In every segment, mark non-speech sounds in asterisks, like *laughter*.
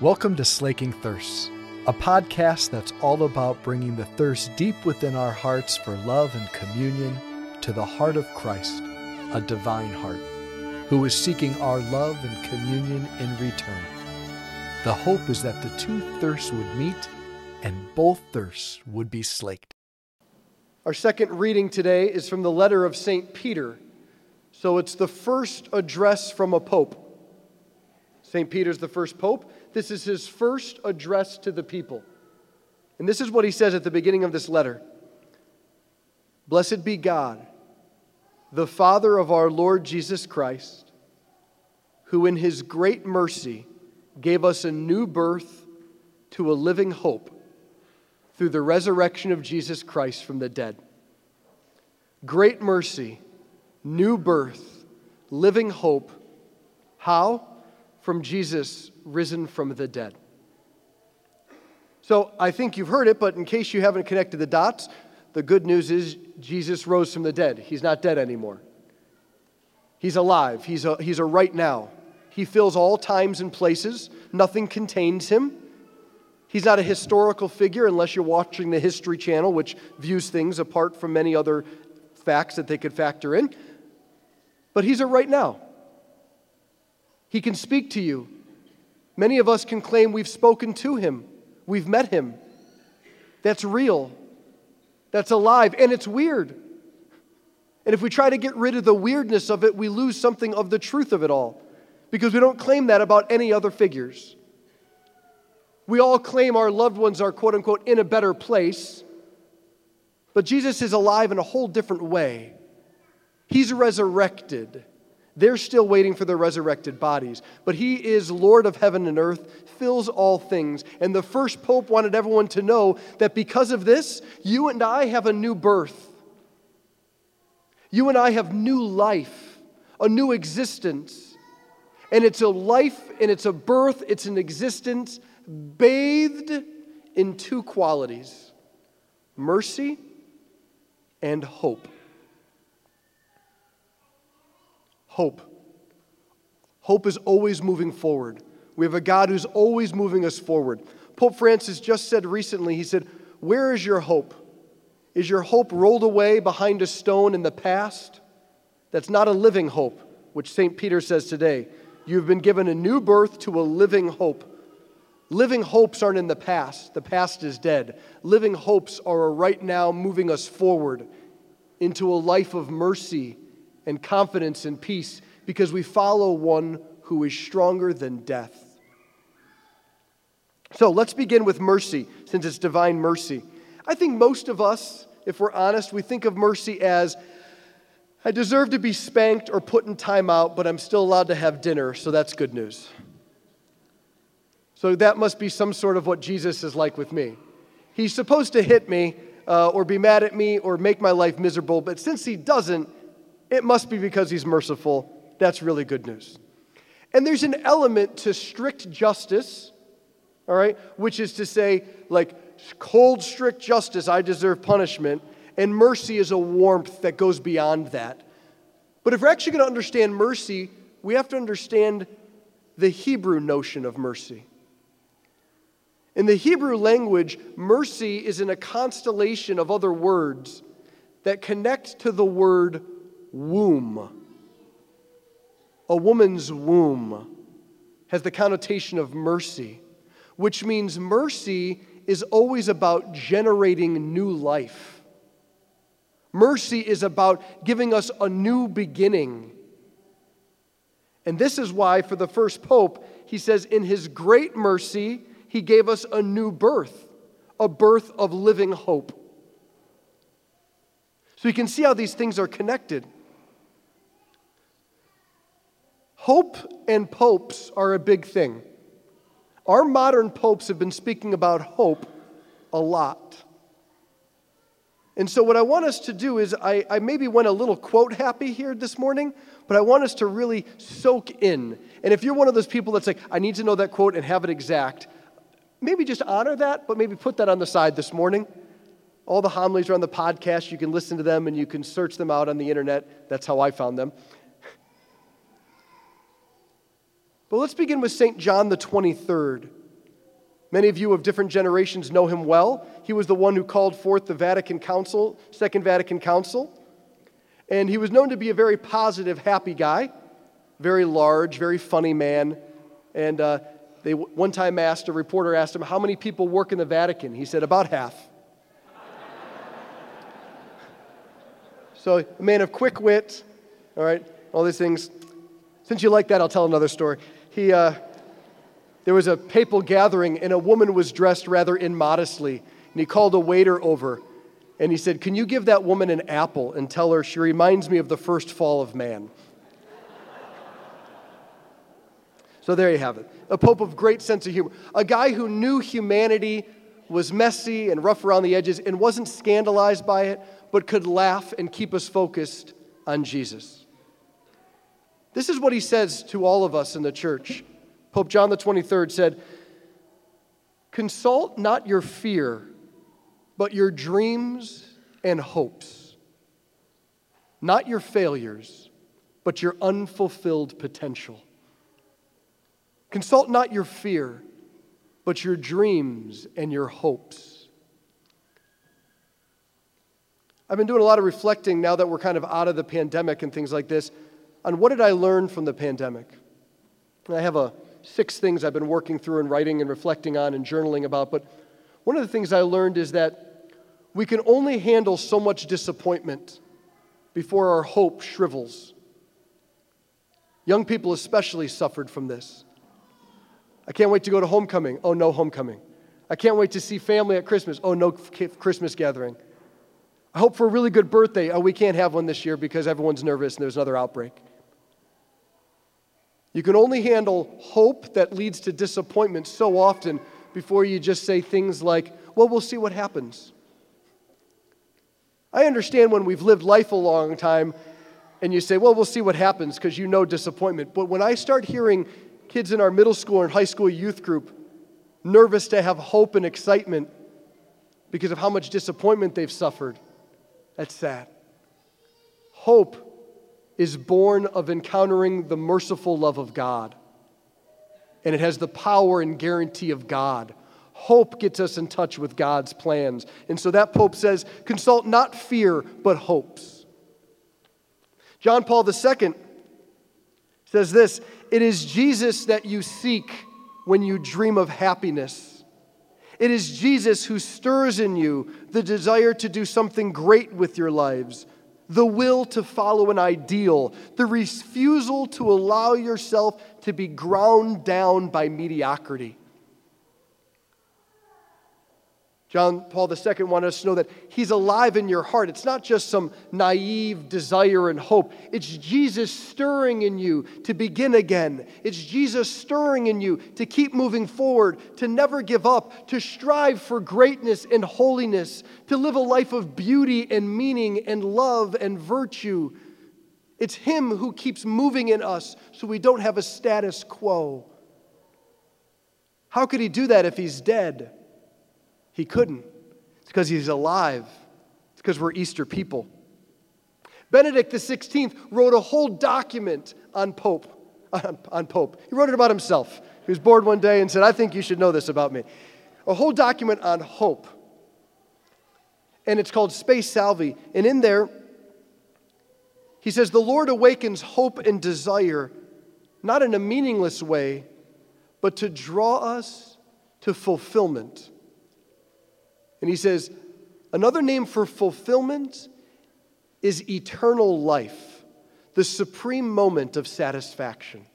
Welcome to Slaking Thirsts, a podcast that's all about bringing the thirst deep within our hearts for love and communion to the heart of Christ, a divine heart, who is seeking our love and communion in return. The hope is that the two thirsts would meet and both thirsts would be slaked. Our second reading today is from the letter of St. Peter. So it's the first address from a pope. St. Peter's the first pope. This is his first address to the people. And this is what he says at the beginning of this letter Blessed be God, the Father of our Lord Jesus Christ, who in his great mercy gave us a new birth to a living hope through the resurrection of Jesus Christ from the dead. Great mercy, new birth, living hope. How? From Jesus risen from the dead. So I think you've heard it, but in case you haven't connected the dots, the good news is Jesus rose from the dead. He's not dead anymore. He's alive. He's a, he's a right now. He fills all times and places. Nothing contains him. He's not a historical figure unless you're watching the History Channel, which views things apart from many other facts that they could factor in. But he's a right now. He can speak to you. Many of us can claim we've spoken to him, we've met him. That's real, that's alive, and it's weird. And if we try to get rid of the weirdness of it, we lose something of the truth of it all because we don't claim that about any other figures. We all claim our loved ones are, quote unquote, in a better place, but Jesus is alive in a whole different way. He's resurrected. They're still waiting for their resurrected bodies. But he is Lord of heaven and earth, fills all things. And the first pope wanted everyone to know that because of this, you and I have a new birth. You and I have new life, a new existence. And it's a life and it's a birth, it's an existence bathed in two qualities mercy and hope. Hope. Hope is always moving forward. We have a God who's always moving us forward. Pope Francis just said recently, he said, Where is your hope? Is your hope rolled away behind a stone in the past? That's not a living hope, which St. Peter says today. You've been given a new birth to a living hope. Living hopes aren't in the past, the past is dead. Living hopes are right now moving us forward into a life of mercy and confidence and peace because we follow one who is stronger than death. So let's begin with mercy, since it's divine mercy. I think most of us, if we're honest, we think of mercy as I deserve to be spanked or put in timeout, but I'm still allowed to have dinner, so that's good news. So that must be some sort of what Jesus is like with me. He's supposed to hit me uh, or be mad at me or make my life miserable, but since he doesn't, it must be because he's merciful. That's really good news. And there's an element to strict justice, all right, which is to say, like, cold, strict justice, I deserve punishment, and mercy is a warmth that goes beyond that. But if we're actually going to understand mercy, we have to understand the Hebrew notion of mercy. In the Hebrew language, mercy is in a constellation of other words that connect to the word womb. A woman's womb has the connotation of mercy, which means mercy is always about generating new life. Mercy is about giving us a new beginning. And this is why, for the first pope, he says, In his great mercy, he gave us a new birth, a birth of living hope. So you can see how these things are connected. Hope and popes are a big thing. Our modern popes have been speaking about hope a lot. And so, what I want us to do is, I, I, maybe went a little quote happy here this morning, but I want us to really soak in. And if you're one of those people that's like, I need to know that quote and have it exact, maybe just honor that, but maybe put that on the side this morning. All the homilies are on the podcast. You can listen to them and you can search them out on the internet. That's how I found them. But let's begin with St. John the 23rd, Many of you of different generations know him well. He was the one who called forth the Vatican Council, Second Vatican Council. And he was known to be a very positive, happy guy, very large, very funny man. And uh, they one time asked, a reporter asked him, How many people work in the Vatican? He said, About half. *laughs* so, a man of quick wit, all right, all these things. Since you like that, I'll tell another story. He, uh, there was a papal gathering, and a woman was dressed rather immodestly. And he called a waiter over, and he said, Can you give that woman an apple and tell her she reminds me of the first fall of man? so there you have it. A pope of great sense of humor. A guy who knew humanity was messy and rough around the edges and wasn't scandalized by it, but could laugh and keep us focused on Jesus. This is what he says to all of us in the church. Pope John the 23rd said, Consult not your fear, but your dreams and hopes. Not your failures, but your unfulfilled potential. Consult not your fear, but your dreams and your hopes. I've been doing a lot of reflecting now that we're kind of out of the pandemic and things like this on what did I learn from the pandemic. And I have a six things I've been working through and writing and reflecting on and journaling about, but one of the things I learned is that we can only handle so much disappointment before our hope shrivels. Young people especially suffered from this. I can't wait to go to homecoming. Oh, no homecoming. I can't wait to see family at Christmas. Oh, no Christmas gathering. I hope for a really good birthday. Oh, we can't have one this year because everyone's nervous and there's another outbreak. You can only handle hope that leads to disappointment so often before you just say things like, well, we'll see what happens. I understand when we've lived life a long time and you say, well, we'll see what happens because you know disappointment. But when I start hearing kids in our middle school and high school youth group nervous to have hope and excitement because of how much disappointment they've suffered. That's sad. Hope is born of encountering the merciful love of God, and it has the power and guarantee of God. Hope gets us in touch with God's plans. And so that Pope says, consult not fear, but hopes. John Paul II says this it is Jesus that you seek when you dream of happiness. It is Jesus who stirs in you the desire to do something great with your lives, the will to follow an ideal, the refusal to allow yourself to be ground down by mediocrity. John Paul II wanted us to know that He's alive in your heart. It's not just some naive desire and hope. It's Jesus stirring in you to begin again. It's Jesus stirring in you to keep moving forward, to never give up, to strive for greatness and holiness, to live a life of beauty and meaning and love and virtue. It's Him who keeps moving in us so we don't have a status quo. How could He do that if He's dead? He couldn't. It's because he's alive. It's because we're Easter people. Benedict XVI wrote a whole document on Pope. On, *laughs* on Pope. He wrote it about himself. He was bored one day and said, I think you should know this about me. A whole document on hope. And it's called Spe Salvi. And in there, he says, The Lord awakens hope and desire, not in a meaningless way, but to draw us to fulfillment. And he says, another name for fulfillment is eternal life, the supreme moment of satisfaction.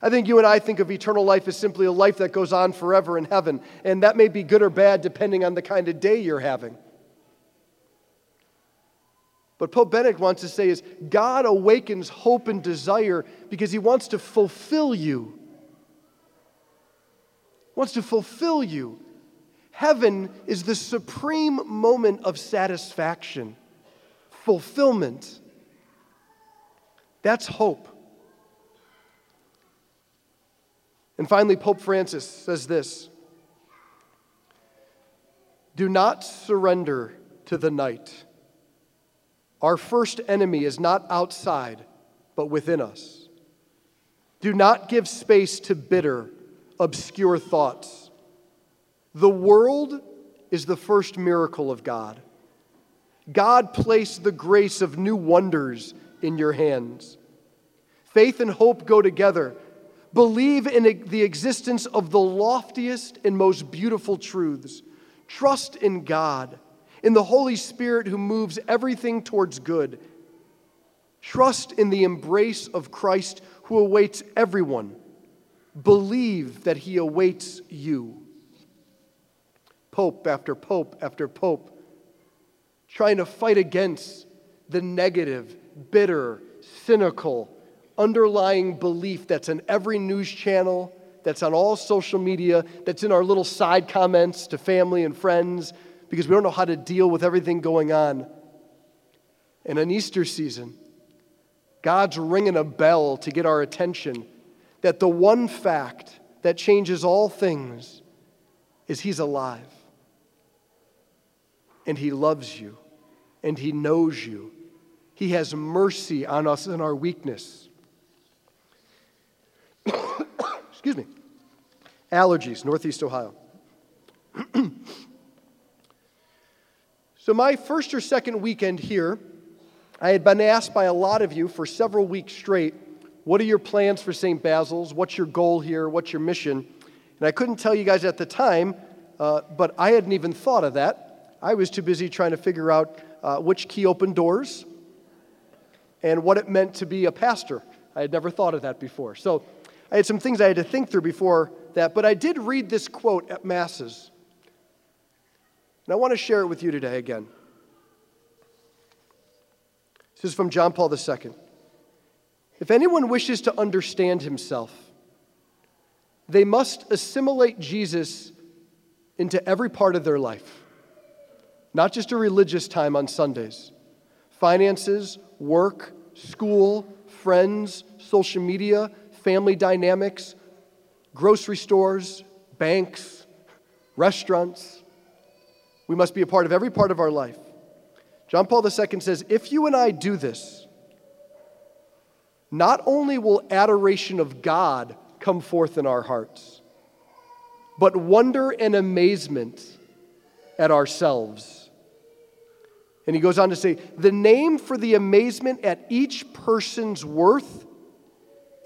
I think you and I think of eternal life as simply a life that goes on forever in heaven, and that may be good or bad depending on the kind of day you're having. But Pope Benedict wants to say is God awakens hope and desire because he wants to fulfill you. Wants to fulfill you. Heaven is the supreme moment of satisfaction, fulfillment. That's hope. And finally, Pope Francis says this Do not surrender to the night. Our first enemy is not outside, but within us. Do not give space to bitter, obscure thoughts The world is the first miracle of God. God placed the grace of new wonders in your hands. Faith and hope go together. Believe in the existence of the loftiest and most beautiful truths. Trust in God, in the Holy Spirit who moves everything towards good. Trust in the embrace of Christ who awaits everyone. Believe that he awaits you. Pope after pope after pope, trying to fight against the negative, bitter, cynical, underlying belief that's in every news channel, that's on all social media, that's in our little side comments to family and friends, because we don't know how to deal with everything going on. And an Easter season, God's ringing a bell to get our attention that the one fact that changes all things is He's alive. And He loves you. And He knows you. He has mercy on us in our weakness. *coughs* Excuse me. Allergies, Northeast Ohio. *coughs* so, my first or second weekend here, I had been asked by a lot of you for several weeks straight what are your plans for St. Basil's? What's your goal here? What's your mission? And I couldn't tell you guys at the time, uh, but I hadn't even thought of that. I was too busy trying to figure out uh, which key opened doors and what it meant to be a pastor. I had never thought of that before. So, I had some things I had to think through before that, but I did read this quote at Masses. And I want to share it with you today again. This is from John Paul II. If anyone wishes to understand himself, they must assimilate Jesus into every part of their life, not just a religious time on Sundays. Finances, work, school, friends, social media, family dynamics, grocery stores, banks, restaurants. We must be a part of every part of our life. John Paul II says if you and I do this, not only will adoration of God come forth in our hearts, but wonder and amazement at ourselves. And he goes on to say the name for the amazement at each person's worth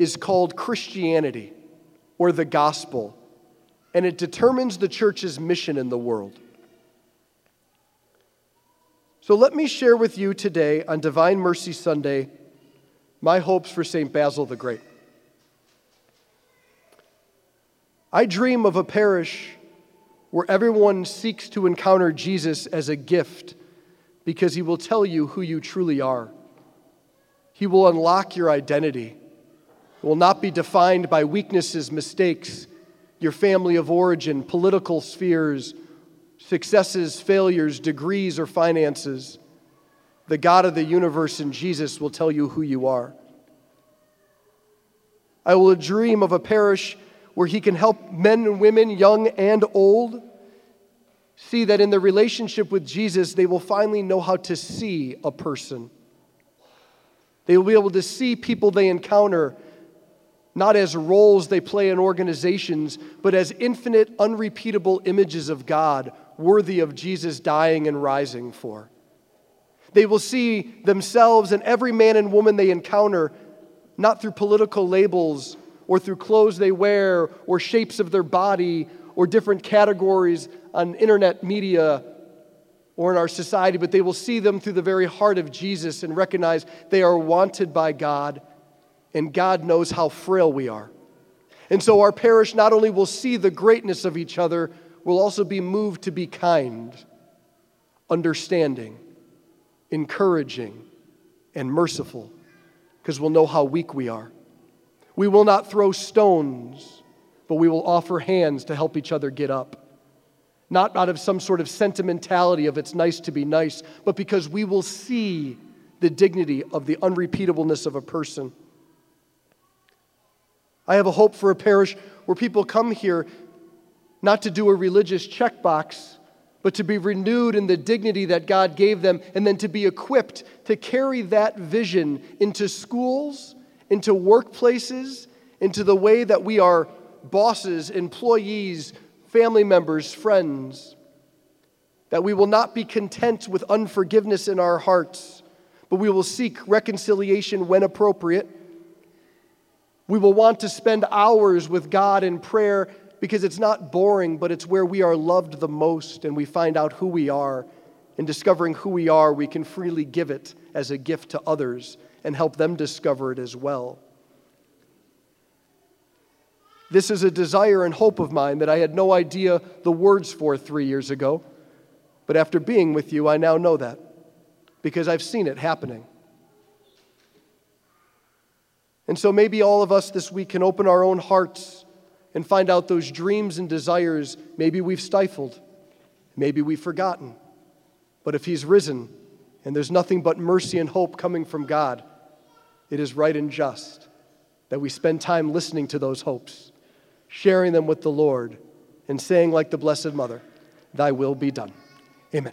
is called Christianity or the gospel, and it determines the church's mission in the world. So let me share with you today on Divine Mercy Sunday my hopes for St. Basil the Great. I dream of a parish where everyone seeks to encounter Jesus as a gift because he will tell you who you truly are. He will unlock your identity It will not be defined by weaknesses, mistakes, your family of origin, political spheres, successes, failures, degrees, or finances. The God of the universe and Jesus will tell you who you are. I will dream of a parish where He can help men and women, young and old, see that in their relationship with Jesus, they will finally know how to see a person. They will be able to see people they encounter not as roles they play in organizations, but as infinite, unrepeatable images of God worthy of Jesus dying and rising for. They will see themselves and every man and woman they encounter not through political labels or through clothes they wear or shapes of their body or different categories on internet media or in our society, but they will see them through the very heart of Jesus and recognize they are wanted by God and God knows how frail we are. And so our parish not only will see the greatness of each other, will also be moved to be kind, understanding, encouraging, and merciful, because we'll know how weak we are. We will not throw stones, but we will offer hands to help each other get up. Not out of some sort of sentimentality of it's nice to be nice, but because we will see the dignity of the unrepeatableness of a person. I have a hope for a parish where people come here not to do a religious checkbox, but to be renewed in the dignity that God gave them, and then to be equipped to carry that vision into schools, into workplaces, into the way that we are bosses, employees, family members, friends, that we will not be content with unforgiveness in our hearts, but we will seek reconciliation when appropriate. We will want to spend hours with God in prayer because it's not boring, but it's where we are loved the most and we find out who we are. In discovering who we are, we can freely give it as a gift to others and help them discover it as well. This is a desire and hope of mine that I had no idea the words for three years ago. But after being with you, I now know that because I've seen it happening. And so maybe all of us this week can open our own hearts and find out those dreams and desires maybe we've stifled, maybe we've forgotten. But if He's risen and there's nothing but mercy and hope coming from God, it is right and just that we spend time listening to those hopes sharing them with the Lord, and saying, like the Blessed Mother, Thy will be done. Amen.